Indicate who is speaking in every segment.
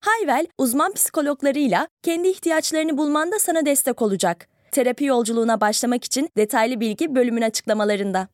Speaker 1: Hayvel, uzman psikologlarıyla kendi ihtiyaçlarını bulmanda sana destek olacak. Terapi yolculuğuna başlamak için detaylı bilgi bölümün açıklamalarında.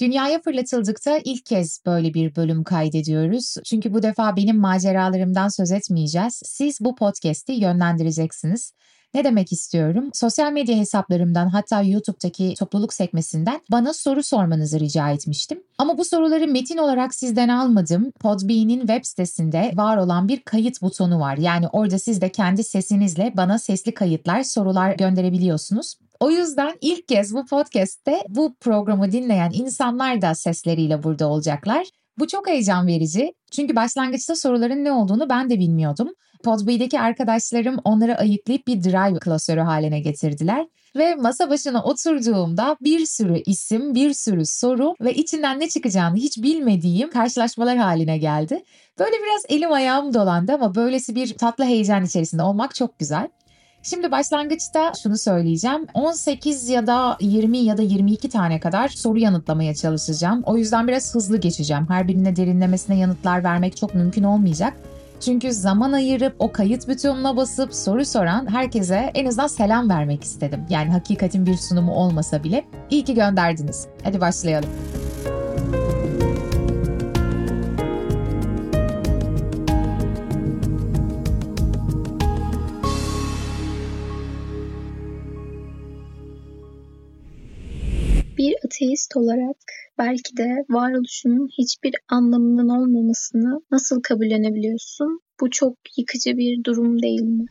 Speaker 2: Dünyaya fırlatıldıkta ilk kez böyle bir bölüm kaydediyoruz. Çünkü bu defa benim maceralarımdan söz etmeyeceğiz. Siz bu podcast'i yönlendireceksiniz. Ne demek istiyorum? Sosyal medya hesaplarımdan hatta YouTube'daki topluluk sekmesinden bana soru sormanızı rica etmiştim. Ama bu soruları metin olarak sizden almadım. Podbean'in web sitesinde var olan bir kayıt butonu var. Yani orada siz de kendi sesinizle bana sesli kayıtlar, sorular gönderebiliyorsunuz. O yüzden ilk kez bu podcast'te bu programı dinleyen insanlar da sesleriyle burada olacaklar. Bu çok heyecan verici. Çünkü başlangıçta soruların ne olduğunu ben de bilmiyordum. Podbee'deki arkadaşlarım onları ayıklayıp bir drive klasörü haline getirdiler. Ve masa başına oturduğumda bir sürü isim, bir sürü soru ve içinden ne çıkacağını hiç bilmediğim karşılaşmalar haline geldi. Böyle biraz elim ayağım dolandı ama böylesi bir tatlı heyecan içerisinde olmak çok güzel. Şimdi başlangıçta şunu söyleyeceğim. 18 ya da 20 ya da 22 tane kadar soru yanıtlamaya çalışacağım. O yüzden biraz hızlı geçeceğim. Her birine derinlemesine yanıtlar vermek çok mümkün olmayacak. Çünkü zaman ayırıp o kayıt butonuna basıp soru soran herkese en azından selam vermek istedim. Yani hakikatin bir sunumu olmasa bile. İyi ki gönderdiniz. Hadi başlayalım.
Speaker 3: Bir ateist olarak belki de varoluşunun hiçbir anlamının olmamasını nasıl kabullenebiliyorsun? Bu çok yıkıcı bir durum değil mi?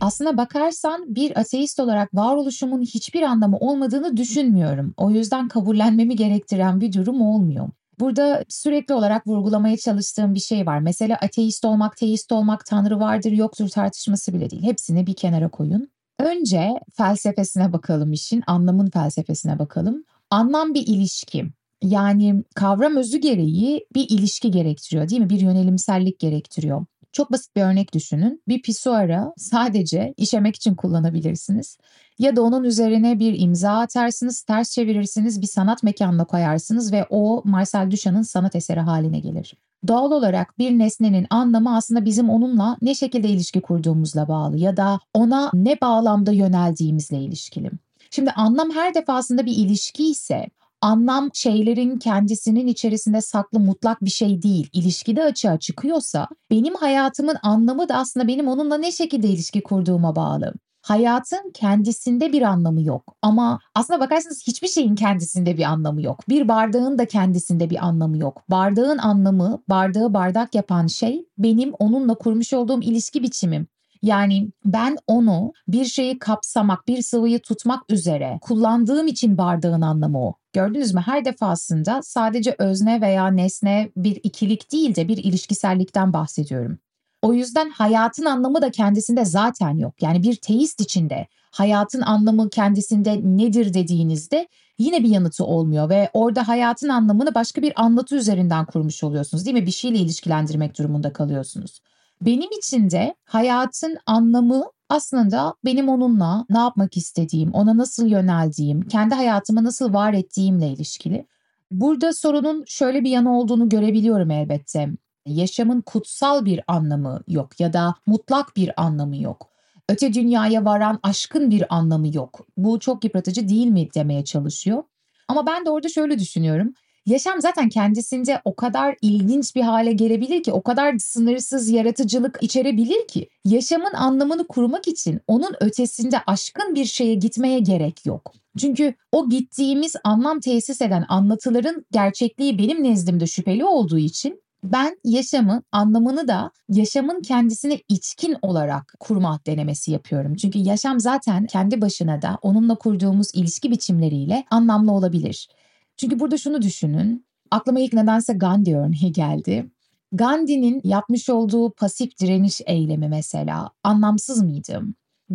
Speaker 2: Aslına bakarsan bir ateist olarak varoluşumun hiçbir anlamı olmadığını düşünmüyorum. O yüzden kabullenmemi gerektiren bir durum olmuyor. Burada sürekli olarak vurgulamaya çalıştığım bir şey var. Mesela ateist olmak, teist olmak, tanrı vardır yoktur tartışması bile değil. Hepsini bir kenara koyun. Önce felsefesine bakalım işin, anlamın felsefesine bakalım. Anlam bir ilişki. Yani kavram özü gereği bir ilişki gerektiriyor değil mi? Bir yönelimsellik gerektiriyor. Çok basit bir örnek düşünün. Bir pisuara sadece işemek için kullanabilirsiniz. Ya da onun üzerine bir imza atarsınız, ters çevirirsiniz, bir sanat mekanına koyarsınız ve o Marcel Duchamp'ın sanat eseri haline gelir. Doğal olarak bir nesnenin anlamı aslında bizim onunla ne şekilde ilişki kurduğumuzla bağlı ya da ona ne bağlamda yöneldiğimizle ilişkili. Şimdi anlam her defasında bir ilişki ise anlam şeylerin kendisinin içerisinde saklı mutlak bir şey değil. İlişkide açığa çıkıyorsa benim hayatımın anlamı da aslında benim onunla ne şekilde ilişki kurduğuma bağlı. Hayatın kendisinde bir anlamı yok ama aslına bakarsanız hiçbir şeyin kendisinde bir anlamı yok. Bir bardağın da kendisinde bir anlamı yok. Bardağın anlamı, bardağı bardak yapan şey benim onunla kurmuş olduğum ilişki biçimim. Yani ben onu bir şeyi kapsamak, bir sıvıyı tutmak üzere kullandığım için bardağın anlamı o. Gördünüz mü? Her defasında sadece özne veya nesne bir ikilik değil de bir ilişkisellikten bahsediyorum. O yüzden hayatın anlamı da kendisinde zaten yok. Yani bir teist içinde hayatın anlamı kendisinde nedir dediğinizde yine bir yanıtı olmuyor ve orada hayatın anlamını başka bir anlatı üzerinden kurmuş oluyorsunuz değil mi? Bir şeyle ilişkilendirmek durumunda kalıyorsunuz. Benim için de hayatın anlamı aslında benim onunla ne yapmak istediğim, ona nasıl yöneldiğim, kendi hayatımı nasıl var ettiğimle ilişkili. Burada sorunun şöyle bir yanı olduğunu görebiliyorum elbette. Yaşamın kutsal bir anlamı yok ya da mutlak bir anlamı yok. Öte dünyaya varan aşkın bir anlamı yok. Bu çok yıpratıcı değil mi demeye çalışıyor. Ama ben de orada şöyle düşünüyorum. Yaşam zaten kendisinde o kadar ilginç bir hale gelebilir ki, o kadar sınırsız yaratıcılık içerebilir ki yaşamın anlamını kurmak için onun ötesinde aşkın bir şeye gitmeye gerek yok. Çünkü o gittiğimiz anlam tesis eden anlatıların gerçekliği benim nezdimde şüpheli olduğu için ben yaşamın anlamını da yaşamın kendisine içkin olarak kurma denemesi yapıyorum. Çünkü yaşam zaten kendi başına da onunla kurduğumuz ilişki biçimleriyle anlamlı olabilir. Çünkü burada şunu düşünün. Aklıma ilk nedense Gandhi örneği geldi. Gandhi'nin yapmış olduğu pasif direniş eylemi mesela anlamsız mıydı?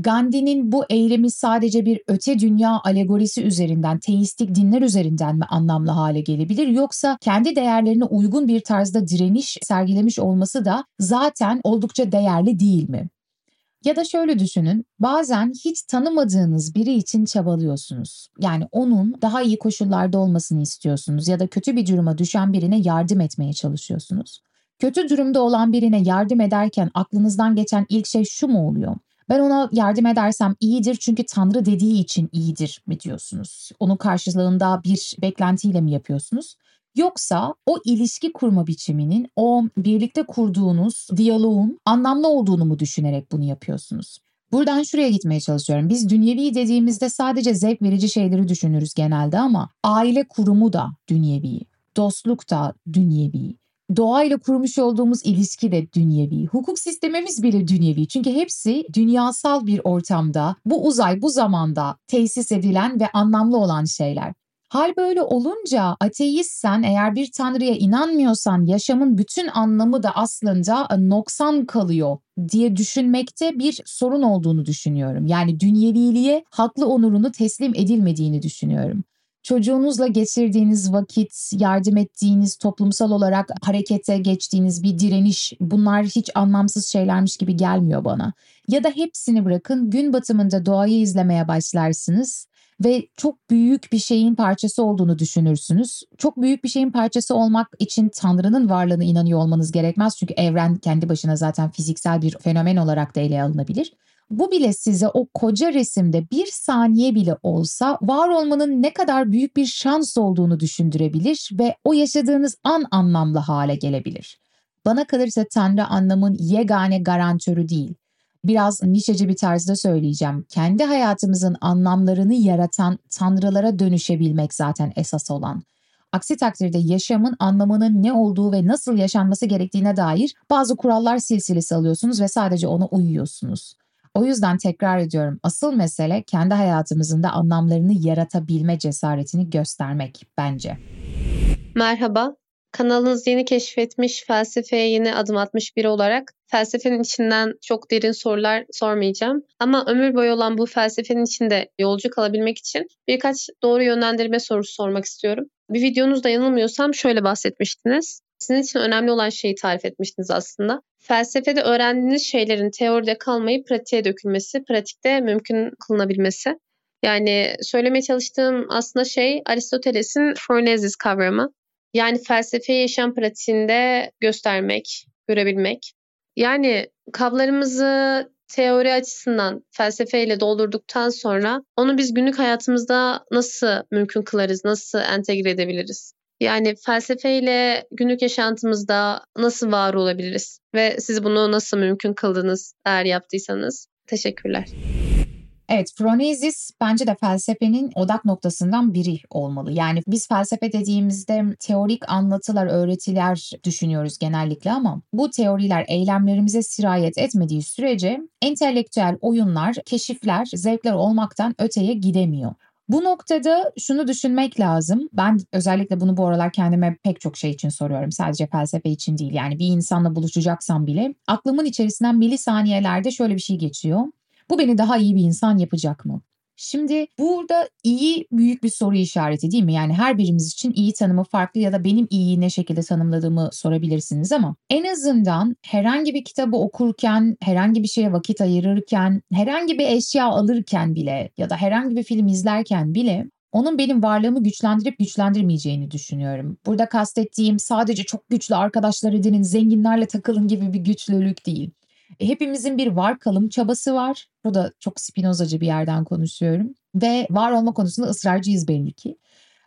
Speaker 2: Gandhi'nin bu eylemi sadece bir öte dünya alegorisi üzerinden, teistik dinler üzerinden mi anlamlı hale gelebilir yoksa kendi değerlerine uygun bir tarzda direniş sergilemiş olması da zaten oldukça değerli değil mi? Ya da şöyle düşünün, bazen hiç tanımadığınız biri için çabalıyorsunuz. Yani onun daha iyi koşullarda olmasını istiyorsunuz ya da kötü bir duruma düşen birine yardım etmeye çalışıyorsunuz. Kötü durumda olan birine yardım ederken aklınızdan geçen ilk şey şu mu oluyor? Ben ona yardım edersem iyidir çünkü Tanrı dediği için iyidir mi diyorsunuz? Onun karşılığında bir beklentiyle mi yapıyorsunuz? Yoksa o ilişki kurma biçiminin, o birlikte kurduğunuz diyaloğun anlamlı olduğunu mu düşünerek bunu yapıyorsunuz? Buradan şuraya gitmeye çalışıyorum. Biz dünyevi dediğimizde sadece zevk verici şeyleri düşünürüz genelde ama aile kurumu da dünyevi, dostluk da dünyevi, doğayla kurmuş olduğumuz ilişki de dünyevi. Hukuk sistemimiz bile dünyevi. Çünkü hepsi dünyasal bir ortamda, bu uzay, bu zamanda tesis edilen ve anlamlı olan şeyler. Hal böyle olunca ateistsen eğer bir tanrıya inanmıyorsan yaşamın bütün anlamı da aslında noksan kalıyor diye düşünmekte bir sorun olduğunu düşünüyorum. Yani dünyeviliğe haklı onurunu teslim edilmediğini düşünüyorum çocuğunuzla geçirdiğiniz vakit, yardım ettiğiniz, toplumsal olarak harekete geçtiğiniz bir direniş bunlar hiç anlamsız şeylermiş gibi gelmiyor bana. Ya da hepsini bırakın gün batımında doğayı izlemeye başlarsınız ve çok büyük bir şeyin parçası olduğunu düşünürsünüz. Çok büyük bir şeyin parçası olmak için Tanrı'nın varlığına inanıyor olmanız gerekmez. Çünkü evren kendi başına zaten fiziksel bir fenomen olarak da ele alınabilir. Bu bile size o koca resimde bir saniye bile olsa var olmanın ne kadar büyük bir şans olduğunu düşündürebilir ve o yaşadığınız an anlamlı hale gelebilir. Bana kalırsa Tanrı anlamın yegane garantörü değil. Biraz nişeci bir tarzda söyleyeceğim. Kendi hayatımızın anlamlarını yaratan tanrılara dönüşebilmek zaten esas olan. Aksi takdirde yaşamın anlamının ne olduğu ve nasıl yaşanması gerektiğine dair bazı kurallar silsilesi alıyorsunuz ve sadece ona uyuyorsunuz. O yüzden tekrar ediyorum asıl mesele kendi hayatımızın da anlamlarını yaratabilme cesaretini göstermek bence.
Speaker 4: Merhaba, kanalınız yeni keşfetmiş, felsefeye yeni adım atmış biri olarak felsefenin içinden çok derin sorular sormayacağım. Ama ömür boyu olan bu felsefenin içinde yolcu kalabilmek için birkaç doğru yönlendirme sorusu sormak istiyorum. Bir videonuzda yanılmıyorsam şöyle bahsetmiştiniz. Sizin için önemli olan şeyi tarif etmiştiniz aslında. Felsefede öğrendiğiniz şeylerin teoride kalmayıp pratiğe dökülmesi, pratikte mümkün kılınabilmesi. Yani söylemeye çalıştığım aslında şey Aristoteles'in phronesis kavramı. Yani felsefeyi yaşam pratiğinde göstermek, görebilmek. Yani kablarımızı teori açısından felsefeyle doldurduktan sonra onu biz günlük hayatımızda nasıl mümkün kılarız, nasıl entegre edebiliriz? Yani felsefeyle günlük yaşantımızda nasıl var olabiliriz ve siz bunu nasıl mümkün kıldınız eğer yaptıysanız? Teşekkürler.
Speaker 2: Evet, Phronesis bence de felsefenin odak noktasından biri olmalı. Yani biz felsefe dediğimizde teorik anlatılar, öğretiler düşünüyoruz genellikle ama bu teoriler eylemlerimize sirayet etmediği sürece entelektüel oyunlar, keşifler, zevkler olmaktan öteye gidemiyor. Bu noktada şunu düşünmek lazım. Ben özellikle bunu bu aralar kendime pek çok şey için soruyorum. Sadece felsefe için değil. Yani bir insanla buluşacaksam bile aklımın içerisinden milisaniyelerde şöyle bir şey geçiyor. Bu beni daha iyi bir insan yapacak mı? Şimdi burada iyi büyük bir soru işareti değil mi? Yani her birimiz için iyi tanımı farklı ya da benim iyiyi ne şekilde tanımladığımı sorabilirsiniz ama en azından herhangi bir kitabı okurken, herhangi bir şeye vakit ayırırken, herhangi bir eşya alırken bile ya da herhangi bir film izlerken bile onun benim varlığımı güçlendirip güçlendirmeyeceğini düşünüyorum. Burada kastettiğim sadece çok güçlü arkadaşlar edinin, zenginlerle takılın gibi bir güçlülük değil. E, hepimizin bir var kalım çabası var. Bu da çok spinozacı bir yerden konuşuyorum. Ve var olma konusunda ısrarcıyız belli ki.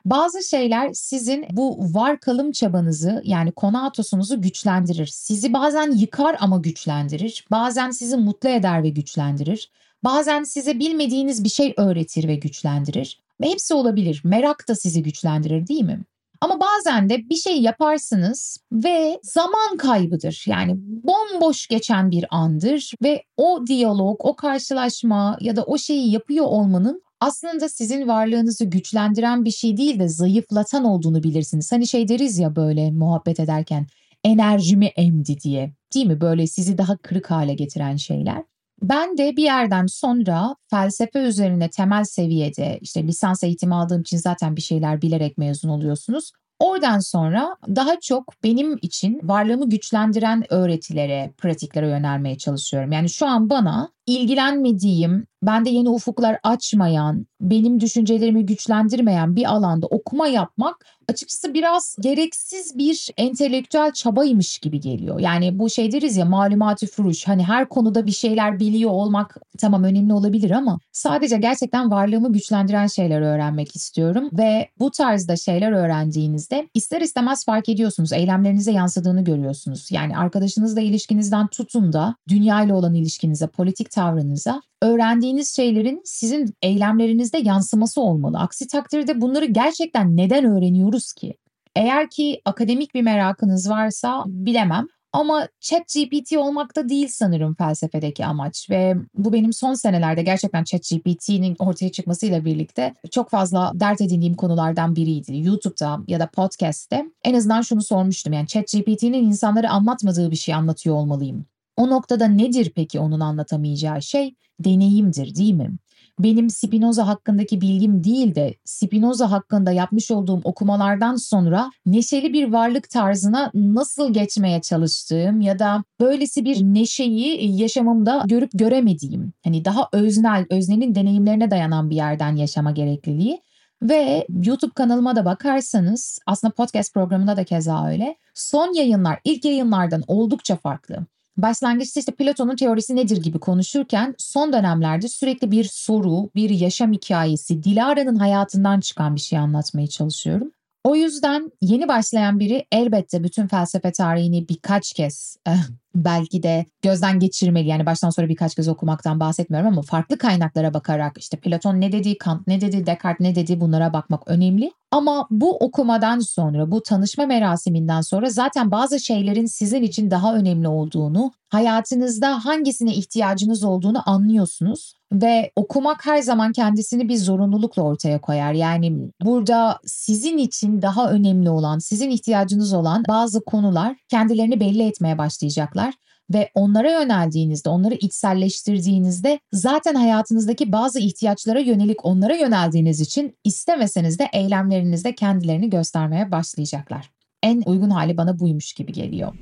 Speaker 2: Bazı şeyler sizin bu var kalım çabanızı yani konatosunuzu güçlendirir. Sizi bazen yıkar ama güçlendirir. Bazen sizi mutlu eder ve güçlendirir. Bazen size bilmediğiniz bir şey öğretir ve güçlendirir. Ve hepsi olabilir. Merak da sizi güçlendirir değil mi? Ama bazen de bir şey yaparsınız ve zaman kaybıdır. Yani bomboş geçen bir andır ve o diyalog, o karşılaşma ya da o şeyi yapıyor olmanın aslında sizin varlığınızı güçlendiren bir şey değil de zayıflatan olduğunu bilirsiniz. Hani şey deriz ya böyle muhabbet ederken enerjimi emdi diye. Değil mi? Böyle sizi daha kırık hale getiren şeyler. Ben de bir yerden sonra felsefe üzerine temel seviyede işte lisans eğitimi aldığım için zaten bir şeyler bilerek mezun oluyorsunuz. Oradan sonra daha çok benim için varlığımı güçlendiren öğretilere, pratiklere yönelmeye çalışıyorum. Yani şu an bana ilgilenmediğim, bende yeni ufuklar açmayan, benim düşüncelerimi güçlendirmeyen bir alanda okuma yapmak açıkçası biraz gereksiz bir entelektüel çabaymış gibi geliyor. Yani bu şey deriz ya malumatı furuş hani her konuda bir şeyler biliyor olmak tamam önemli olabilir ama sadece gerçekten varlığımı güçlendiren şeyler öğrenmek istiyorum ve bu tarzda şeyler öğrendiğinizde ister istemez fark ediyorsunuz, eylemlerinize yansıdığını görüyorsunuz. Yani arkadaşınızla ilişkinizden tutun da dünya ile olan ilişkinize, politik tavrınıza öğrendiğiniz şeylerin sizin eylemlerinizde yansıması olmalı. Aksi takdirde bunları gerçekten neden öğreniyoruz ki? Eğer ki akademik bir merakınız varsa bilemem. Ama chat GPT olmakta değil sanırım felsefedeki amaç ve bu benim son senelerde gerçekten chat GPT'nin ortaya çıkmasıyla birlikte çok fazla dert edindiğim konulardan biriydi. YouTube'da ya da podcast'te en azından şunu sormuştum yani chat GPT'nin insanları anlatmadığı bir şey anlatıyor olmalıyım. O noktada nedir peki onun anlatamayacağı şey? Deneyimdir değil mi? Benim Spinoza hakkındaki bilgim değil de Spinoza hakkında yapmış olduğum okumalardan sonra neşeli bir varlık tarzına nasıl geçmeye çalıştığım ya da böylesi bir neşeyi yaşamımda görüp göremediğim, hani daha öznel, öznenin deneyimlerine dayanan bir yerden yaşama gerekliliği ve YouTube kanalıma da bakarsanız aslında podcast programında da keza öyle. Son yayınlar ilk yayınlardan oldukça farklı. Başlangıçta işte Platon'un teorisi nedir gibi konuşurken son dönemlerde sürekli bir soru, bir yaşam hikayesi, Dilara'nın hayatından çıkan bir şey anlatmaya çalışıyorum. O yüzden yeni başlayan biri elbette bütün felsefe tarihini birkaç kez eh, belki de gözden geçirmeli. Yani baştan sonra birkaç kez okumaktan bahsetmiyorum ama farklı kaynaklara bakarak işte Platon ne dedi, Kant ne dedi, Descartes ne dedi bunlara bakmak önemli. Ama bu okumadan sonra, bu tanışma merasiminden sonra zaten bazı şeylerin sizin için daha önemli olduğunu, hayatınızda hangisine ihtiyacınız olduğunu anlıyorsunuz ve okumak her zaman kendisini bir zorunlulukla ortaya koyar. Yani burada sizin için daha önemli olan, sizin ihtiyacınız olan bazı konular kendilerini belli etmeye başlayacaklar ve onlara yöneldiğinizde, onları içselleştirdiğinizde zaten hayatınızdaki bazı ihtiyaçlara yönelik onlara yöneldiğiniz için istemeseniz de eylemlerinizde kendilerini göstermeye başlayacaklar. En uygun hali bana buymuş gibi geliyor.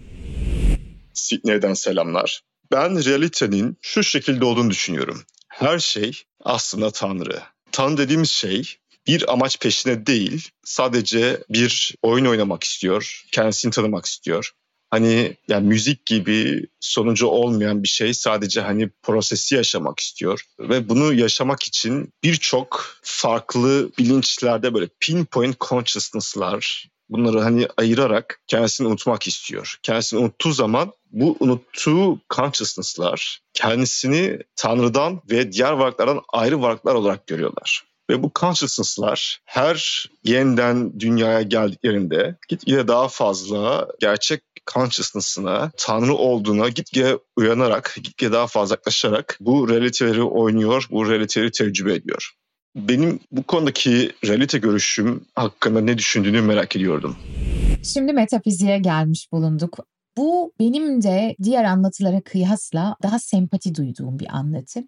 Speaker 5: Sydney'den selamlar. Ben realitenin şu şekilde olduğunu düşünüyorum. Her şey aslında Tanrı. Tanrı dediğimiz şey bir amaç peşine değil, sadece bir oyun oynamak istiyor, kendisini tanımak istiyor hani yani müzik gibi sonucu olmayan bir şey sadece hani prosesi yaşamak istiyor ve bunu yaşamak için birçok farklı bilinçlerde böyle pinpoint consciousness'lar bunları hani ayırarak kendisini unutmak istiyor. Kendisini unuttuğu zaman bu unuttuğu consciousness'lar kendisini Tanrı'dan ve diğer varlıklardan ayrı varlıklar olarak görüyorlar. Ve bu consciousness'lar her yeniden dünyaya geldiklerinde gitgide daha fazla gerçek consciousness'ına, Tanrı olduğuna gitgide uyanarak, gitgide daha fazla yaklaşarak bu realiteleri oynuyor, bu realiteleri tecrübe ediyor. Benim bu konudaki realite görüşüm hakkında ne düşündüğünü merak ediyordum.
Speaker 2: Şimdi metafiziğe gelmiş bulunduk. Bu benim de diğer anlatılara kıyasla daha sempati duyduğum bir anlatı.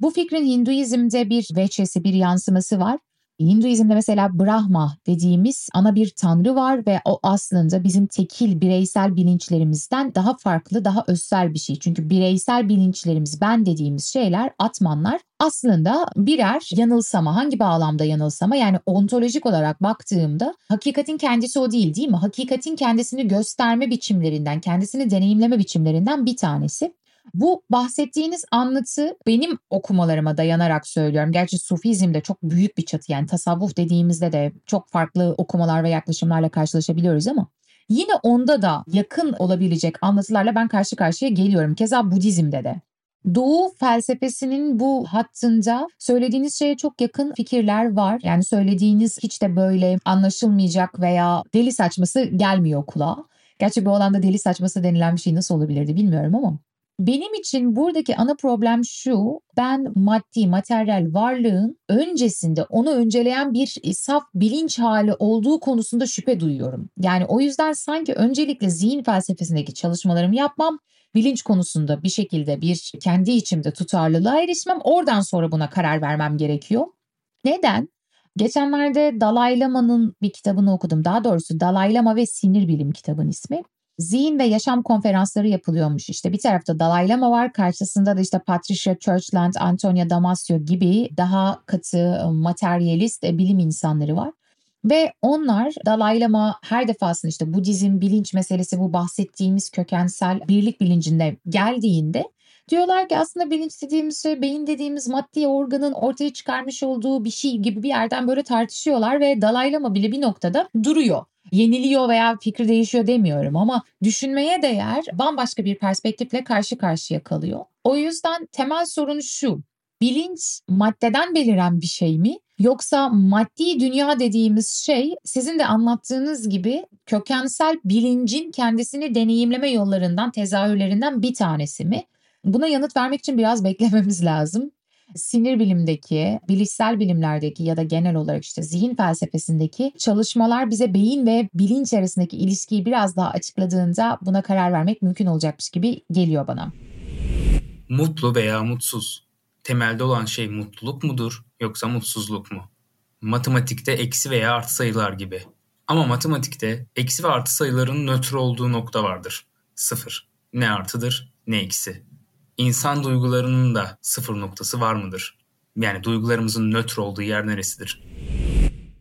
Speaker 2: Bu fikrin Hinduizm'de bir veçesi, bir yansıması var. Hinduizm'de mesela Brahma dediğimiz ana bir tanrı var ve o aslında bizim tekil bireysel bilinçlerimizden daha farklı, daha özsel bir şey. Çünkü bireysel bilinçlerimiz, ben dediğimiz şeyler, atmanlar aslında birer yanılsama. Hangi bağlamda yanılsama? Yani ontolojik olarak baktığımda hakikatin kendisi o değil değil mi? Hakikatin kendisini gösterme biçimlerinden, kendisini deneyimleme biçimlerinden bir tanesi. Bu bahsettiğiniz anlatı benim okumalarıma dayanarak söylüyorum. Gerçi Sufizm de çok büyük bir çatı yani tasavvuf dediğimizde de çok farklı okumalar ve yaklaşımlarla karşılaşabiliyoruz ama yine onda da yakın olabilecek anlatılarla ben karşı karşıya geliyorum. Keza Budizm'de de. Doğu felsefesinin bu hattında söylediğiniz şeye çok yakın fikirler var. Yani söylediğiniz hiç de böyle anlaşılmayacak veya deli saçması gelmiyor kulağa. Gerçi bu alanda deli saçması denilen bir şey nasıl olabilirdi bilmiyorum ama Benim için buradaki ana problem şu. Ben maddi, materyal varlığın öncesinde onu önceleyen bir saf bilinç hali olduğu konusunda şüphe duyuyorum. Yani o yüzden sanki öncelikle zihin felsefesindeki çalışmalarımı yapmam, bilinç konusunda bir şekilde bir kendi içimde tutarlılığa erişmem, oradan sonra buna karar vermem gerekiyor. Neden? Geçenlerde Dalai Lama'nın bir kitabını okudum. Daha doğrusu Dalai Lama ve Sinir Bilim kitabın ismi zihin ve yaşam konferansları yapılıyormuş. İşte bir tarafta Dalai Lama var, karşısında da işte Patricia Churchland, Antonia Damasio gibi daha katı, materyalist e, bilim insanları var. Ve onlar Dalai Lama her defasında işte Budizm, bilinç meselesi bu bahsettiğimiz kökensel birlik bilincinde geldiğinde diyorlar ki aslında bilinç dediğimiz şey beyin dediğimiz maddi organın ortaya çıkarmış olduğu bir şey gibi bir yerden böyle tartışıyorlar ve Dalai Lama bile bir noktada duruyor yeniliyor veya fikri değişiyor demiyorum ama düşünmeye değer bambaşka bir perspektifle karşı karşıya kalıyor. O yüzden temel sorun şu. Bilinç maddeden beliren bir şey mi? Yoksa maddi dünya dediğimiz şey sizin de anlattığınız gibi kökensel bilincin kendisini deneyimleme yollarından, tezahürlerinden bir tanesi mi? Buna yanıt vermek için biraz beklememiz lazım sinir bilimdeki, bilişsel bilimlerdeki ya da genel olarak işte zihin felsefesindeki çalışmalar bize beyin ve bilinç arasındaki ilişkiyi biraz daha açıkladığında buna karar vermek mümkün olacakmış gibi geliyor bana.
Speaker 6: Mutlu veya mutsuz. Temelde olan şey mutluluk mudur yoksa mutsuzluk mu? Matematikte eksi veya artı sayılar gibi. Ama matematikte eksi ve artı sayıların nötr olduğu nokta vardır. Sıfır. Ne artıdır ne eksi insan duygularının da sıfır noktası var mıdır? Yani duygularımızın nötr olduğu yer neresidir?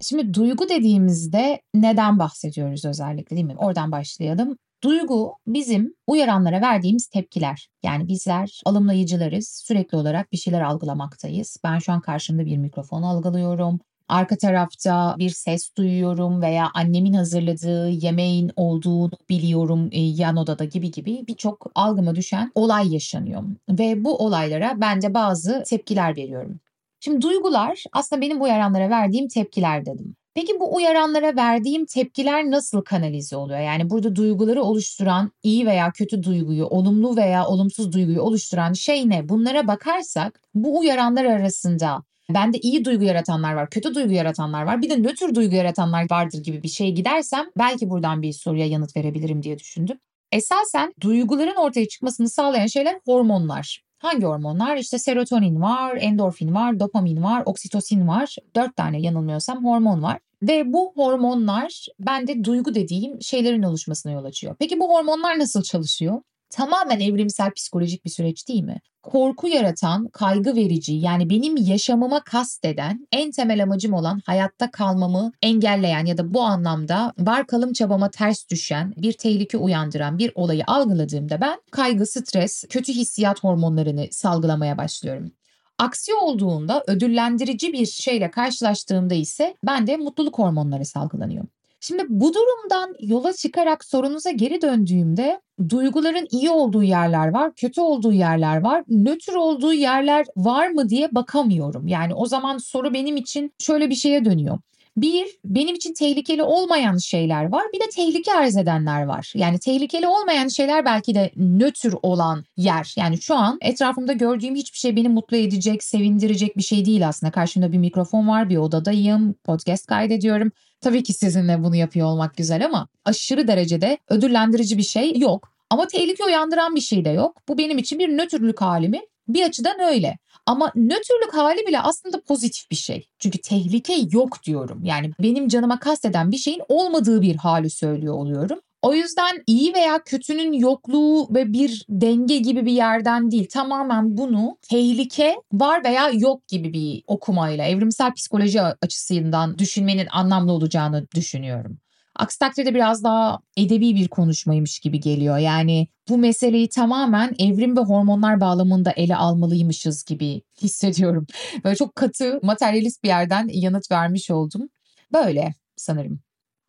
Speaker 2: Şimdi duygu dediğimizde neden bahsediyoruz özellikle değil mi? Oradan başlayalım. Duygu bizim uyaranlara verdiğimiz tepkiler. Yani bizler alımlayıcılarız. Sürekli olarak bir şeyler algılamaktayız. Ben şu an karşımda bir mikrofon algılıyorum arka tarafta bir ses duyuyorum veya annemin hazırladığı yemeğin olduğunu biliyorum e, yan odada gibi gibi birçok algıma düşen olay yaşanıyor. Ve bu olaylara ben de bazı tepkiler veriyorum. Şimdi duygular aslında benim uyaranlara verdiğim tepkiler dedim. Peki bu uyaranlara verdiğim tepkiler nasıl kanalize oluyor? Yani burada duyguları oluşturan iyi veya kötü duyguyu, olumlu veya olumsuz duyguyu oluşturan şey ne? Bunlara bakarsak bu uyaranlar arasında Bende iyi duygu yaratanlar var, kötü duygu yaratanlar var. Bir de nötr duygu yaratanlar vardır gibi bir şey gidersem belki buradan bir soruya yanıt verebilirim diye düşündüm. Esasen duyguların ortaya çıkmasını sağlayan şeyler hormonlar. Hangi hormonlar? İşte serotonin var, endorfin var, dopamin var, oksitosin var. Dört tane yanılmıyorsam hormon var. Ve bu hormonlar bende duygu dediğim şeylerin oluşmasına yol açıyor. Peki bu hormonlar nasıl çalışıyor? Tamamen evrimsel psikolojik bir süreç değil mi? korku yaratan, kaygı verici yani benim yaşamıma kasteden, en temel amacım olan hayatta kalmamı engelleyen ya da bu anlamda var kalım çabama ters düşen, bir tehlike uyandıran bir olayı algıladığımda ben kaygı, stres, kötü hissiyat hormonlarını salgılamaya başlıyorum. Aksi olduğunda ödüllendirici bir şeyle karşılaştığımda ise ben de mutluluk hormonları salgılanıyor. Şimdi bu durumdan yola çıkarak sorunuza geri döndüğümde duyguların iyi olduğu yerler var, kötü olduğu yerler var, nötr olduğu yerler var mı diye bakamıyorum. Yani o zaman soru benim için şöyle bir şeye dönüyor. Bir, benim için tehlikeli olmayan şeyler var. Bir de tehlike arz edenler var. Yani tehlikeli olmayan şeyler belki de nötr olan yer. Yani şu an etrafımda gördüğüm hiçbir şey beni mutlu edecek, sevindirecek bir şey değil aslında. Karşımda bir mikrofon var, bir odadayım, podcast kaydediyorum. Tabii ki sizinle bunu yapıyor olmak güzel ama aşırı derecede ödüllendirici bir şey yok. Ama tehlike uyandıran bir şey de yok. Bu benim için bir nötrlük halimi. Bir açıdan öyle. Ama nötrlük hali bile aslında pozitif bir şey. Çünkü tehlike yok diyorum. Yani benim canıma kasteden bir şeyin olmadığı bir hali söylüyor oluyorum. O yüzden iyi veya kötünün yokluğu ve bir denge gibi bir yerden değil. Tamamen bunu tehlike var veya yok gibi bir okumayla evrimsel psikoloji açısından düşünmenin anlamlı olacağını düşünüyorum. Aksi takdirde biraz daha edebi bir konuşmaymış gibi geliyor. Yani bu meseleyi tamamen evrim ve hormonlar bağlamında ele almalıymışız gibi hissediyorum. Böyle çok katı, materyalist bir yerden yanıt vermiş oldum. Böyle sanırım.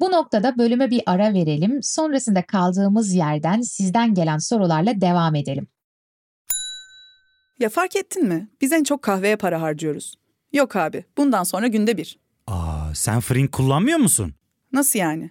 Speaker 2: Bu noktada bölüme bir ara verelim. Sonrasında kaldığımız yerden sizden gelen sorularla devam edelim.
Speaker 7: Ya fark ettin mi? Biz en çok kahveye para harcıyoruz. Yok abi, bundan sonra günde bir.
Speaker 8: Aa, sen fırın kullanmıyor musun?
Speaker 7: Nasıl yani?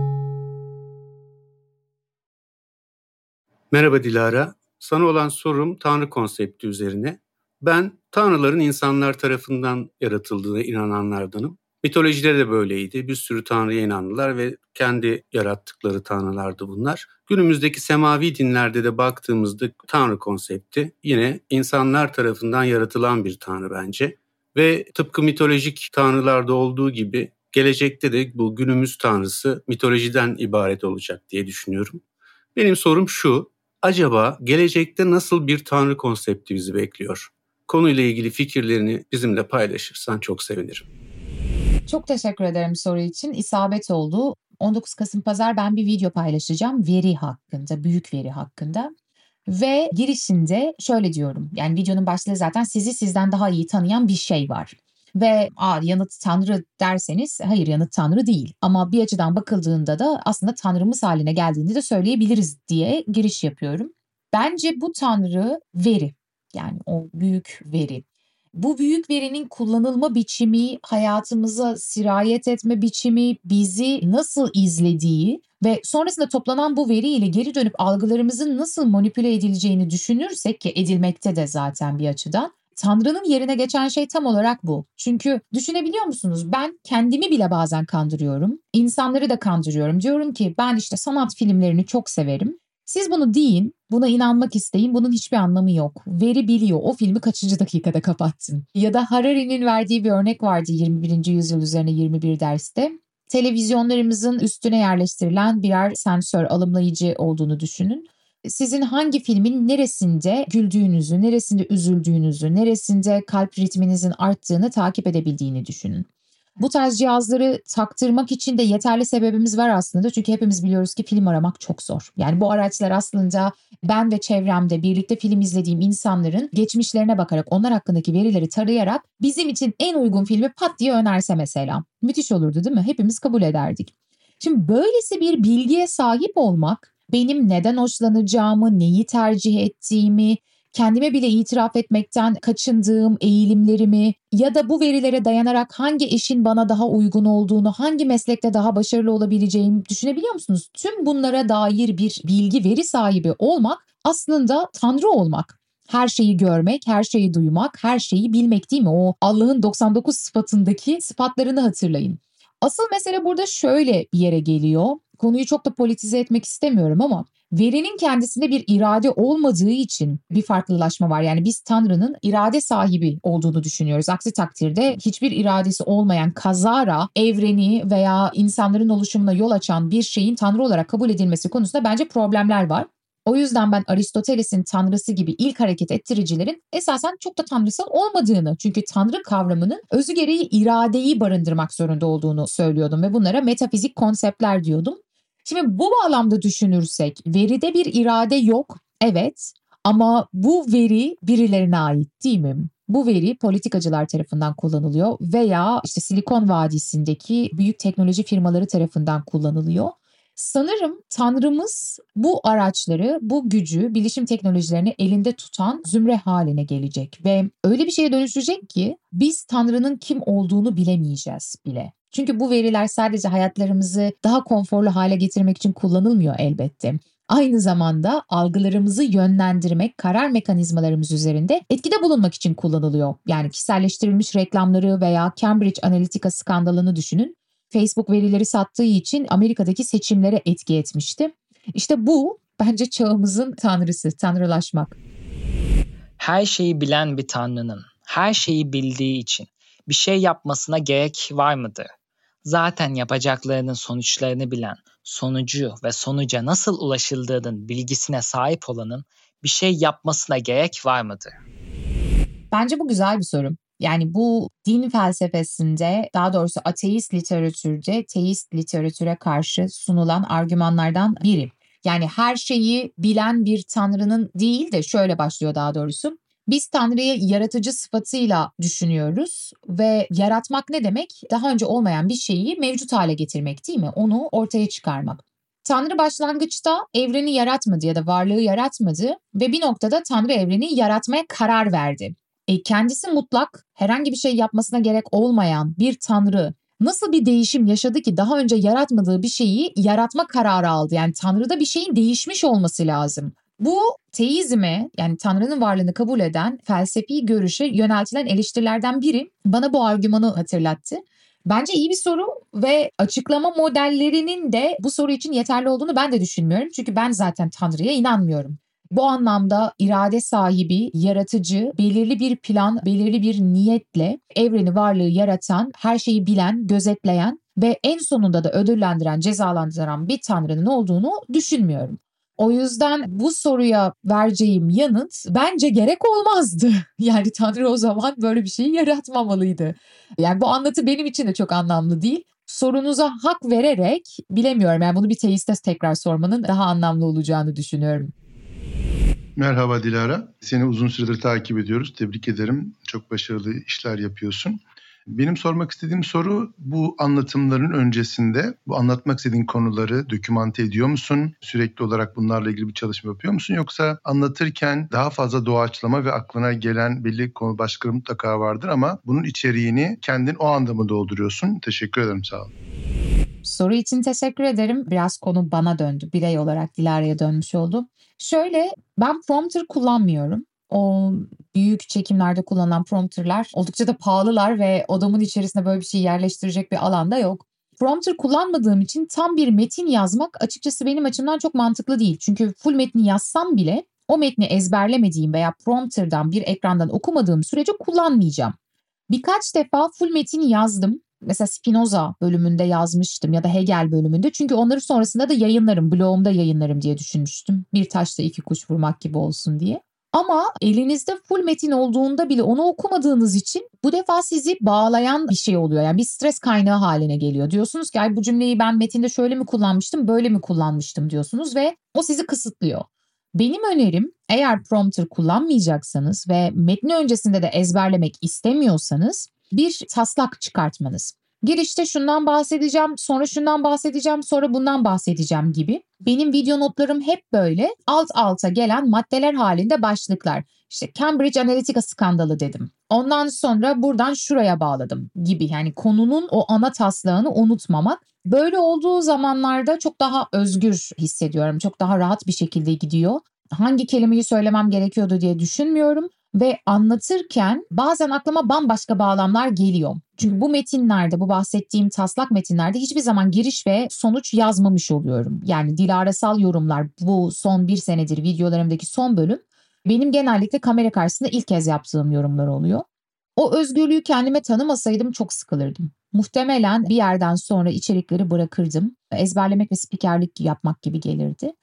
Speaker 9: Merhaba Dilara. Sana olan sorum Tanrı konsepti üzerine. Ben Tanrıların insanlar tarafından yaratıldığına inananlardanım. Mitolojide de böyleydi. Bir sürü Tanrı'ya inandılar ve kendi yarattıkları Tanrılardı bunlar. Günümüzdeki semavi dinlerde de baktığımızda Tanrı konsepti yine insanlar tarafından yaratılan bir Tanrı bence. Ve tıpkı mitolojik Tanrılarda olduğu gibi gelecekte de bu günümüz Tanrısı mitolojiden ibaret olacak diye düşünüyorum. Benim sorum şu, acaba gelecekte nasıl bir Tanrı konsepti bizi bekliyor? Konuyla ilgili fikirlerini bizimle paylaşırsan çok sevinirim.
Speaker 2: Çok teşekkür ederim soru için. İsabet oldu. 19 Kasım Pazar ben bir video paylaşacağım veri hakkında, büyük veri hakkında. Ve girişinde şöyle diyorum. Yani videonun başlığı zaten sizi sizden daha iyi tanıyan bir şey var. Ve Aa, yanıt Tanrı derseniz hayır yanıt Tanrı değil. Ama bir açıdan bakıldığında da aslında Tanrımız haline geldiğini de söyleyebiliriz diye giriş yapıyorum. Bence bu Tanrı veri. Yani o büyük veri. Bu büyük verinin kullanılma biçimi, hayatımıza sirayet etme biçimi, bizi nasıl izlediği ve sonrasında toplanan bu veriyle geri dönüp algılarımızın nasıl manipüle edileceğini düşünürsek ki edilmekte de zaten bir açıdan Tanrı'nın yerine geçen şey tam olarak bu. Çünkü düşünebiliyor musunuz? Ben kendimi bile bazen kandırıyorum. İnsanları da kandırıyorum. Diyorum ki ben işte sanat filmlerini çok severim. Siz bunu deyin, buna inanmak isteyin. Bunun hiçbir anlamı yok. Veri biliyor. O filmi kaçıncı dakikada kapattın? Ya da Harari'nin verdiği bir örnek vardı 21. yüzyıl üzerine 21 derste. Televizyonlarımızın üstüne yerleştirilen birer sensör, alımlayıcı olduğunu düşünün sizin hangi filmin neresinde güldüğünüzü, neresinde üzüldüğünüzü, neresinde kalp ritminizin arttığını takip edebildiğini düşünün. Bu tarz cihazları taktırmak için de yeterli sebebimiz var aslında. Çünkü hepimiz biliyoruz ki film aramak çok zor. Yani bu araçlar aslında ben ve çevremde birlikte film izlediğim insanların geçmişlerine bakarak onlar hakkındaki verileri tarayarak bizim için en uygun filmi pat diye önerse mesela. Müthiş olurdu değil mi? Hepimiz kabul ederdik. Şimdi böylesi bir bilgiye sahip olmak benim neden hoşlanacağımı, neyi tercih ettiğimi, kendime bile itiraf etmekten kaçındığım eğilimlerimi ya da bu verilere dayanarak hangi eşin bana daha uygun olduğunu, hangi meslekte daha başarılı olabileceğimi düşünebiliyor musunuz? Tüm bunlara dair bir bilgi veri sahibi olmak aslında tanrı olmak. Her şeyi görmek, her şeyi duymak, her şeyi bilmek değil mi? O Allah'ın 99 sıfatındaki sıfatlarını hatırlayın. Asıl mesele burada şöyle bir yere geliyor konuyu çok da politize etmek istemiyorum ama verinin kendisinde bir irade olmadığı için bir farklılaşma var. Yani biz Tanrı'nın irade sahibi olduğunu düşünüyoruz. Aksi takdirde hiçbir iradesi olmayan kazara evreni veya insanların oluşumuna yol açan bir şeyin Tanrı olarak kabul edilmesi konusunda bence problemler var. O yüzden ben Aristoteles'in tanrısı gibi ilk hareket ettiricilerin esasen çok da tanrısal olmadığını çünkü tanrı kavramının özü gereği iradeyi barındırmak zorunda olduğunu söylüyordum ve bunlara metafizik konseptler diyordum. Şimdi bu bağlamda düşünürsek veride bir irade yok. Evet ama bu veri birilerine ait değil mi? Bu veri politikacılar tarafından kullanılıyor veya işte Silikon Vadisi'ndeki büyük teknoloji firmaları tarafından kullanılıyor. Sanırım Tanrımız bu araçları, bu gücü, bilişim teknolojilerini elinde tutan zümre haline gelecek ve öyle bir şeye dönüşecek ki biz Tanrı'nın kim olduğunu bilemeyeceğiz bile. Çünkü bu veriler sadece hayatlarımızı daha konforlu hale getirmek için kullanılmıyor elbette. Aynı zamanda algılarımızı yönlendirmek, karar mekanizmalarımız üzerinde etkide bulunmak için kullanılıyor. Yani kişiselleştirilmiş reklamları veya Cambridge Analytica skandalını düşünün. Facebook verileri sattığı için Amerika'daki seçimlere etki etmişti. İşte bu bence çağımızın tanrısı, tanrılaşmak.
Speaker 10: Her şeyi bilen bir tanrının her şeyi bildiği için bir şey yapmasına gerek var mıdır? Zaten yapacaklarının sonuçlarını bilen, sonucu ve sonuca nasıl ulaşıldığının bilgisine sahip olanın bir şey yapmasına gerek var mıdır?
Speaker 2: Bence bu güzel bir soru. Yani bu din felsefesinde daha doğrusu ateist literatürde teist literatüre karşı sunulan argümanlardan biri. Yani her şeyi bilen bir tanrının değil de şöyle başlıyor daha doğrusu. Biz Tanrı'yı yaratıcı sıfatıyla düşünüyoruz ve yaratmak ne demek? Daha önce olmayan bir şeyi mevcut hale getirmek değil mi? Onu ortaya çıkarmak. Tanrı başlangıçta evreni yaratmadı ya da varlığı yaratmadı ve bir noktada Tanrı evreni yaratmaya karar verdi. E, kendisi mutlak, herhangi bir şey yapmasına gerek olmayan bir Tanrı nasıl bir değişim yaşadı ki daha önce yaratmadığı bir şeyi yaratma kararı aldı? Yani Tanrı'da bir şeyin değişmiş olması lazım. Bu teizme yani Tanrı'nın varlığını kabul eden felsefi görüşe yöneltilen eleştirilerden biri bana bu argümanı hatırlattı. Bence iyi bir soru ve açıklama modellerinin de bu soru için yeterli olduğunu ben de düşünmüyorum. Çünkü ben zaten Tanrı'ya inanmıyorum. Bu anlamda irade sahibi, yaratıcı, belirli bir plan, belirli bir niyetle evreni varlığı yaratan, her şeyi bilen, gözetleyen ve en sonunda da ödüllendiren, cezalandıran bir tanrının olduğunu düşünmüyorum. O yüzden bu soruya vereceğim yanıt bence gerek olmazdı. Yani Tanrı o zaman böyle bir şeyi yaratmamalıydı. Yani bu anlatı benim için de çok anlamlı değil. Sorunuza hak vererek bilemiyorum. Yani bunu bir teiste tekrar sormanın daha anlamlı olacağını düşünüyorum.
Speaker 11: Merhaba Dilara. Seni uzun süredir takip ediyoruz. Tebrik ederim. Çok başarılı işler yapıyorsun. Benim sormak istediğim soru bu anlatımların öncesinde bu anlatmak istediğin konuları dokümante ediyor musun? Sürekli olarak bunlarla ilgili bir çalışma yapıyor musun? Yoksa anlatırken daha fazla doğaçlama ve aklına gelen belli konu başlıkları mutlaka vardır ama bunun içeriğini kendin o anda mı dolduruyorsun? Teşekkür ederim sağ olun.
Speaker 2: Soru için teşekkür ederim. Biraz konu bana döndü. Birey olarak Dilara'ya dönmüş oldu. Şöyle ben prompter kullanmıyorum o büyük çekimlerde kullanılan prompterlar oldukça da pahalılar ve odamın içerisinde böyle bir şey yerleştirecek bir alanda yok. Prompter kullanmadığım için tam bir metin yazmak açıkçası benim açımdan çok mantıklı değil. Çünkü full metni yazsam bile o metni ezberlemediğim veya prompterdan bir ekrandan okumadığım sürece kullanmayacağım. Birkaç defa full metin yazdım. Mesela Spinoza bölümünde yazmıştım ya da Hegel bölümünde. Çünkü onları sonrasında da yayınlarım, blogumda yayınlarım diye düşünmüştüm. Bir taşla iki kuş vurmak gibi olsun diye. Ama elinizde full metin olduğunda bile onu okumadığınız için bu defa sizi bağlayan bir şey oluyor. Yani bir stres kaynağı haline geliyor. Diyorsunuz ki Ay bu cümleyi ben metinde şöyle mi kullanmıştım, böyle mi kullanmıştım diyorsunuz ve o sizi kısıtlıyor. Benim önerim eğer prompter kullanmayacaksanız ve metni öncesinde de ezberlemek istemiyorsanız bir taslak çıkartmanız. Girişte şundan bahsedeceğim, sonra şundan bahsedeceğim, sonra bundan bahsedeceğim gibi. Benim video notlarım hep böyle alt alta gelen maddeler halinde başlıklar. İşte Cambridge Analytica skandalı dedim. Ondan sonra buradan şuraya bağladım gibi. Yani konunun o ana taslağını unutmamak. Böyle olduğu zamanlarda çok daha özgür hissediyorum. Çok daha rahat bir şekilde gidiyor. Hangi kelimeyi söylemem gerekiyordu diye düşünmüyorum ve anlatırken bazen aklıma bambaşka bağlamlar geliyor. Çünkü bu metinlerde, bu bahsettiğim taslak metinlerde hiçbir zaman giriş ve sonuç yazmamış oluyorum. Yani dilarasal yorumlar bu son bir senedir videolarımdaki son bölüm benim genellikle kamera karşısında ilk kez yaptığım yorumlar oluyor. O özgürlüğü kendime tanımasaydım çok sıkılırdım. Muhtemelen bir yerden sonra içerikleri bırakırdım. Ezberlemek ve spikerlik yapmak gibi gelirdi.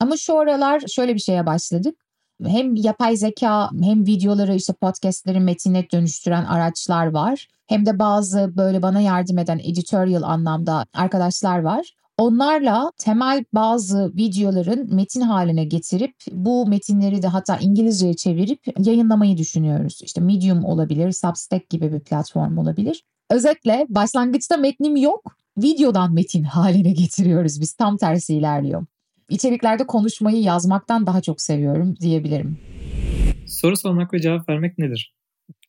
Speaker 2: Ama şu aralar şöyle bir şeye başladık hem yapay zeka hem videoları işte podcastlerin metinine dönüştüren araçlar var. Hem de bazı böyle bana yardım eden editorial anlamda arkadaşlar var. Onlarla temel bazı videoların metin haline getirip bu metinleri de hatta İngilizceye çevirip yayınlamayı düşünüyoruz. İşte Medium olabilir, Substack gibi bir platform olabilir. Özetle başlangıçta metnim yok, videodan metin haline getiriyoruz biz. Tam tersi ilerliyor içeriklerde konuşmayı yazmaktan daha çok seviyorum diyebilirim.
Speaker 12: Soru sormak ve cevap vermek nedir?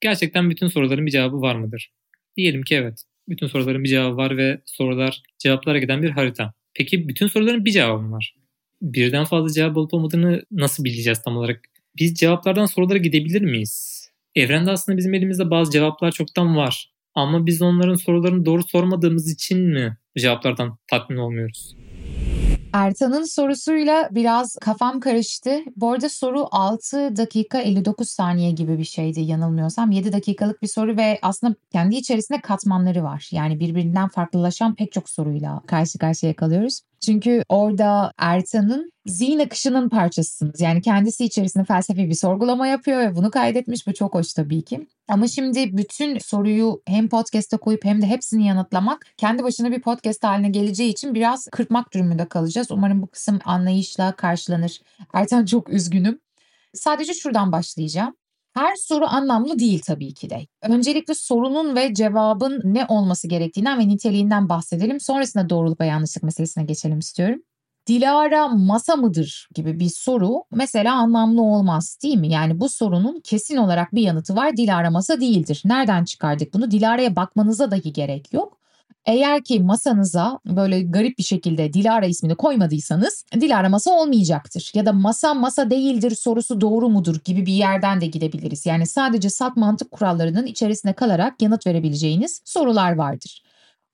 Speaker 12: Gerçekten bütün soruların bir cevabı var mıdır? Diyelim ki evet. Bütün soruların bir cevabı var ve sorular cevaplara giden bir harita. Peki bütün soruların bir cevabı mı var? Birden fazla cevap olup olmadığını nasıl bileceğiz tam olarak? Biz cevaplardan sorulara gidebilir miyiz? Evrende aslında bizim elimizde bazı cevaplar çoktan var. Ama biz onların sorularını doğru sormadığımız için mi cevaplardan tatmin olmuyoruz?
Speaker 2: Ertan'ın sorusuyla biraz kafam karıştı. Bu arada soru 6 dakika 59 saniye gibi bir şeydi yanılmıyorsam. 7 dakikalık bir soru ve aslında kendi içerisinde katmanları var. Yani birbirinden farklılaşan pek çok soruyla karşı karşıya kalıyoruz. Çünkü orada Ertan'ın zihin akışının parçasısınız. Yani kendisi içerisinde felsefi bir sorgulama yapıyor ve bunu kaydetmiş. Bu çok hoş tabii ki. Ama şimdi bütün soruyu hem podcast'e koyup hem de hepsini yanıtlamak kendi başına bir podcast haline geleceği için biraz kırpmak durumunda kalacağız. Umarım bu kısım anlayışla karşılanır. Ertan çok üzgünüm. Sadece şuradan başlayacağım. Her soru anlamlı değil tabii ki de. Öncelikle sorunun ve cevabın ne olması gerektiğinden ve niteliğinden bahsedelim. Sonrasında doğruluk ve yanlışlık meselesine geçelim istiyorum. Dilara masa mıdır gibi bir soru mesela anlamlı olmaz değil mi? Yani bu sorunun kesin olarak bir yanıtı var. Dilara masa değildir. Nereden çıkardık bunu? Dilara'ya bakmanıza dahi gerek yok. Eğer ki masanıza böyle garip bir şekilde Dilara ismini koymadıysanız Dilara masa olmayacaktır. Ya da masa masa değildir sorusu doğru mudur gibi bir yerden de gidebiliriz. Yani sadece salt mantık kurallarının içerisine kalarak yanıt verebileceğiniz sorular vardır.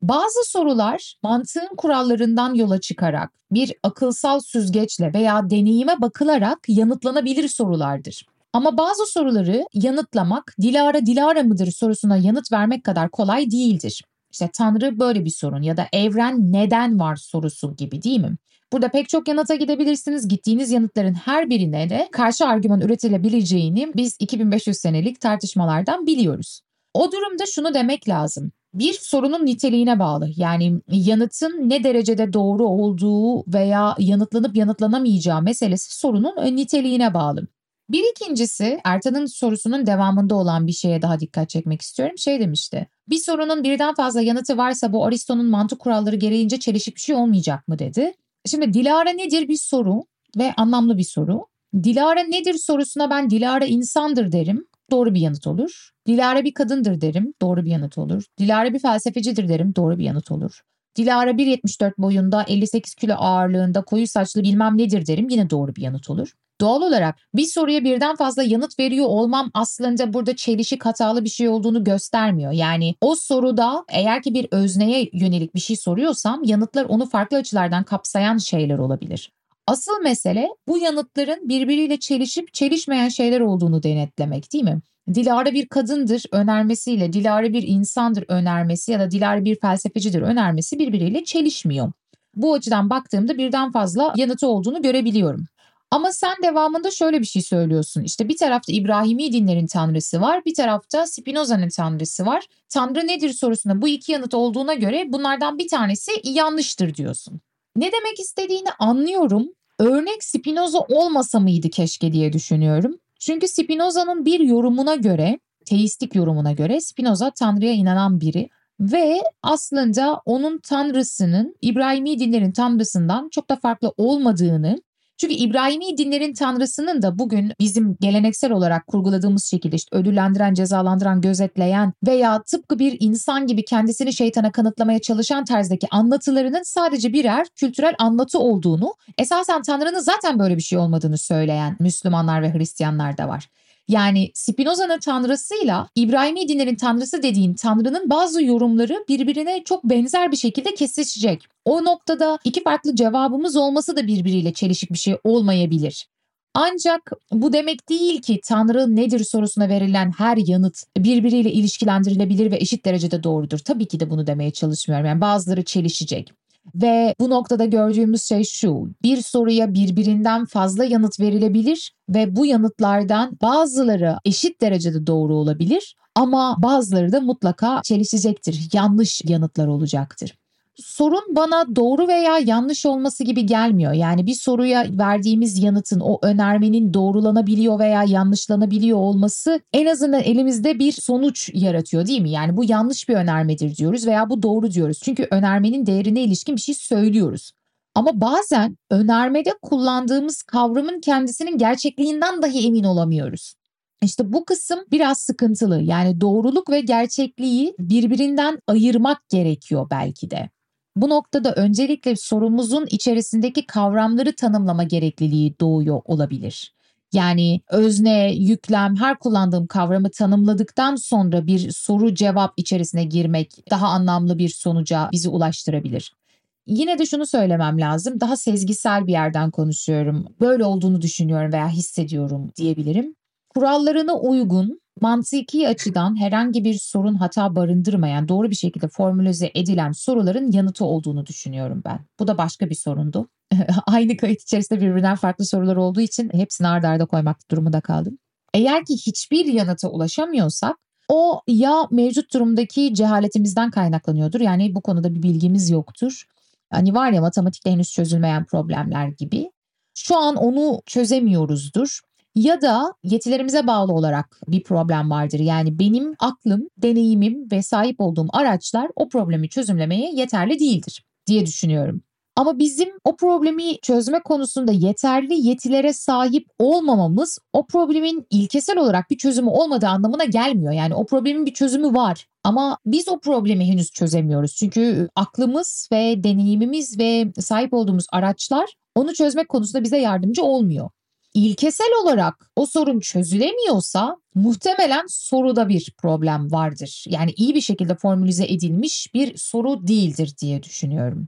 Speaker 2: Bazı sorular mantığın kurallarından yola çıkarak bir akılsal süzgeçle veya deneyime bakılarak yanıtlanabilir sorulardır. Ama bazı soruları yanıtlamak Dilara Dilara mıdır sorusuna yanıt vermek kadar kolay değildir. İşte Tanrı böyle bir sorun ya da evren neden var sorusu gibi değil mi? Burada pek çok yanıta gidebilirsiniz. Gittiğiniz yanıtların her birine de karşı argüman üretilebileceğini biz 2500 senelik tartışmalardan biliyoruz. O durumda şunu demek lazım. Bir sorunun niteliğine bağlı. Yani yanıtın ne derecede doğru olduğu veya yanıtlanıp yanıtlanamayacağı meselesi sorunun niteliğine bağlı. Bir ikincisi Ertan'ın sorusunun devamında olan bir şeye daha dikkat çekmek istiyorum. Şey demişti. Bir sorunun birden fazla yanıtı varsa bu Aristo'nun mantık kuralları gereğince çelişik bir şey olmayacak mı dedi. Şimdi Dilara nedir bir soru ve anlamlı bir soru. Dilara nedir sorusuna ben Dilara insandır derim. Doğru bir yanıt olur. Dilara bir kadındır derim. Doğru bir yanıt olur. Dilara bir felsefecidir derim. Doğru bir yanıt olur. Dilara 1.74 boyunda 58 kilo ağırlığında koyu saçlı bilmem nedir derim. Yine doğru bir yanıt olur. Doğal olarak bir soruya birden fazla yanıt veriyor olmam aslında burada çelişik hatalı bir şey olduğunu göstermiyor. Yani o soruda eğer ki bir özneye yönelik bir şey soruyorsam yanıtlar onu farklı açılardan kapsayan şeyler olabilir. Asıl mesele bu yanıtların birbiriyle çelişip çelişmeyen şeyler olduğunu denetlemek değil mi? Dilara bir kadındır önermesiyle Dilara bir insandır önermesi ya da Dilara bir felsefecidir önermesi birbiriyle çelişmiyor. Bu açıdan baktığımda birden fazla yanıtı olduğunu görebiliyorum. Ama sen devamında şöyle bir şey söylüyorsun. İşte bir tarafta İbrahimi dinlerin tanrısı var, bir tarafta Spinoza'nın tanrısı var. Tanrı nedir sorusuna bu iki yanıt olduğuna göre bunlardan bir tanesi yanlıştır diyorsun. Ne demek istediğini anlıyorum. Örnek Spinoza olmasa mıydı keşke diye düşünüyorum. Çünkü Spinoza'nın bir yorumuna göre, teistik yorumuna göre Spinoza Tanrı'ya inanan biri ve aslında onun tanrısının İbrahimi dinlerin tanrısından çok da farklı olmadığını çünkü İbrahimi dinlerin tanrısının da bugün bizim geleneksel olarak kurguladığımız şekilde işte ödüllendiren, cezalandıran, gözetleyen veya tıpkı bir insan gibi kendisini şeytana kanıtlamaya çalışan tarzdaki anlatılarının sadece birer kültürel anlatı olduğunu, esasen Tanrı'nın zaten böyle bir şey olmadığını söyleyen Müslümanlar ve Hristiyanlar da var. Yani Spinoza'nın tanrısıyla İbrahimi dinlerin tanrısı dediğin tanrının bazı yorumları birbirine çok benzer bir şekilde kesişecek. O noktada iki farklı cevabımız olması da birbiriyle çelişik bir şey olmayabilir. Ancak bu demek değil ki Tanrı nedir sorusuna verilen her yanıt birbiriyle ilişkilendirilebilir ve eşit derecede doğrudur. Tabii ki de bunu demeye çalışmıyorum. Yani bazıları çelişecek. Ve bu noktada gördüğümüz şey şu. Bir soruya birbirinden fazla yanıt verilebilir ve bu yanıtlardan bazıları eşit derecede doğru olabilir ama bazıları da mutlaka çelişecektir. Yanlış yanıtlar olacaktır sorun bana doğru veya yanlış olması gibi gelmiyor. Yani bir soruya verdiğimiz yanıtın o önermenin doğrulanabiliyor veya yanlışlanabiliyor olması en azından elimizde bir sonuç yaratıyor değil mi? Yani bu yanlış bir önermedir diyoruz veya bu doğru diyoruz. Çünkü önermenin değerine ilişkin bir şey söylüyoruz. Ama bazen önermede kullandığımız kavramın kendisinin gerçekliğinden dahi emin olamıyoruz. İşte bu kısım biraz sıkıntılı. Yani doğruluk ve gerçekliği birbirinden ayırmak gerekiyor belki de. Bu noktada öncelikle sorumuzun içerisindeki kavramları tanımlama gerekliliği doğuyor olabilir. Yani özne, yüklem, her kullandığım kavramı tanımladıktan sonra bir soru cevap içerisine girmek daha anlamlı bir sonuca bizi ulaştırabilir. Yine de şunu söylemem lazım. Daha sezgisel bir yerden konuşuyorum. Böyle olduğunu düşünüyorum veya hissediyorum diyebilirim. Kurallarına uygun, mantıki açıdan herhangi bir sorun hata barındırmayan, doğru bir şekilde formülize edilen soruların yanıtı olduğunu düşünüyorum ben. Bu da başka bir sorundu. Aynı kayıt içerisinde birbirinden farklı sorular olduğu için hepsini ardarda arda koymak durumunda kaldım. Eğer ki hiçbir yanıta ulaşamıyorsak o ya mevcut durumdaki cehaletimizden kaynaklanıyordur. Yani bu konuda bir bilgimiz yoktur. Hani var ya matematikte henüz çözülmeyen problemler gibi. Şu an onu çözemiyoruzdur. Ya da yetilerimize bağlı olarak bir problem vardır. Yani benim aklım, deneyimim ve sahip olduğum araçlar o problemi çözümlemeye yeterli değildir diye düşünüyorum. Ama bizim o problemi çözme konusunda yeterli yetilere sahip olmamamız o problemin ilkesel olarak bir çözümü olmadığı anlamına gelmiyor. Yani o problemin bir çözümü var ama biz o problemi henüz çözemiyoruz. Çünkü aklımız ve deneyimimiz ve sahip olduğumuz araçlar onu çözmek konusunda bize yardımcı olmuyor. İlkesel olarak o sorun çözülemiyorsa muhtemelen soruda bir problem vardır. Yani iyi bir şekilde formülize edilmiş bir soru değildir diye düşünüyorum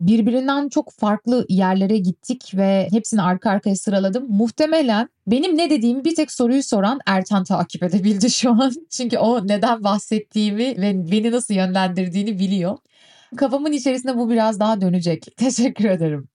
Speaker 2: birbirinden çok farklı yerlere gittik ve hepsini arka arkaya sıraladım. Muhtemelen benim ne dediğimi bir tek soruyu soran Ertan takip edebildi şu an. Çünkü o neden bahsettiğimi ve beni nasıl yönlendirdiğini biliyor. Kafamın içerisinde bu biraz daha dönecek. Teşekkür ederim.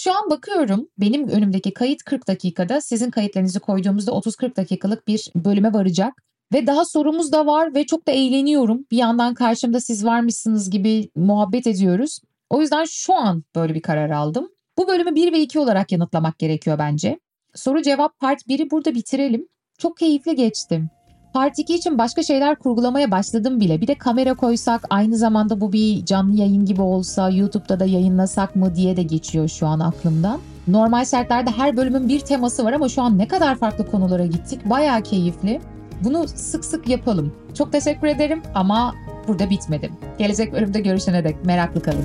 Speaker 2: Şu an bakıyorum benim önümdeki kayıt 40 dakikada sizin kayıtlarınızı koyduğumuzda 30-40 dakikalık bir bölüme varacak. Ve daha sorumuz da var ve çok da eğleniyorum. Bir yandan karşımda siz varmışsınız gibi muhabbet ediyoruz. O yüzden şu an böyle bir karar aldım. Bu bölümü 1 ve 2 olarak yanıtlamak gerekiyor bence. Soru cevap part 1'i burada bitirelim. Çok keyifli geçtim. Part 2 için başka şeyler kurgulamaya başladım bile. Bir de kamera koysak aynı zamanda bu bir canlı yayın gibi olsa YouTube'da da yayınlasak mı diye de geçiyor şu an aklımdan. Normal şartlarda her bölümün bir teması var ama şu an ne kadar farklı konulara gittik. Baya keyifli. Bunu sık sık yapalım. Çok teşekkür ederim ama burada bitmedim. Gelecek bölümde görüşene dek meraklı kalın.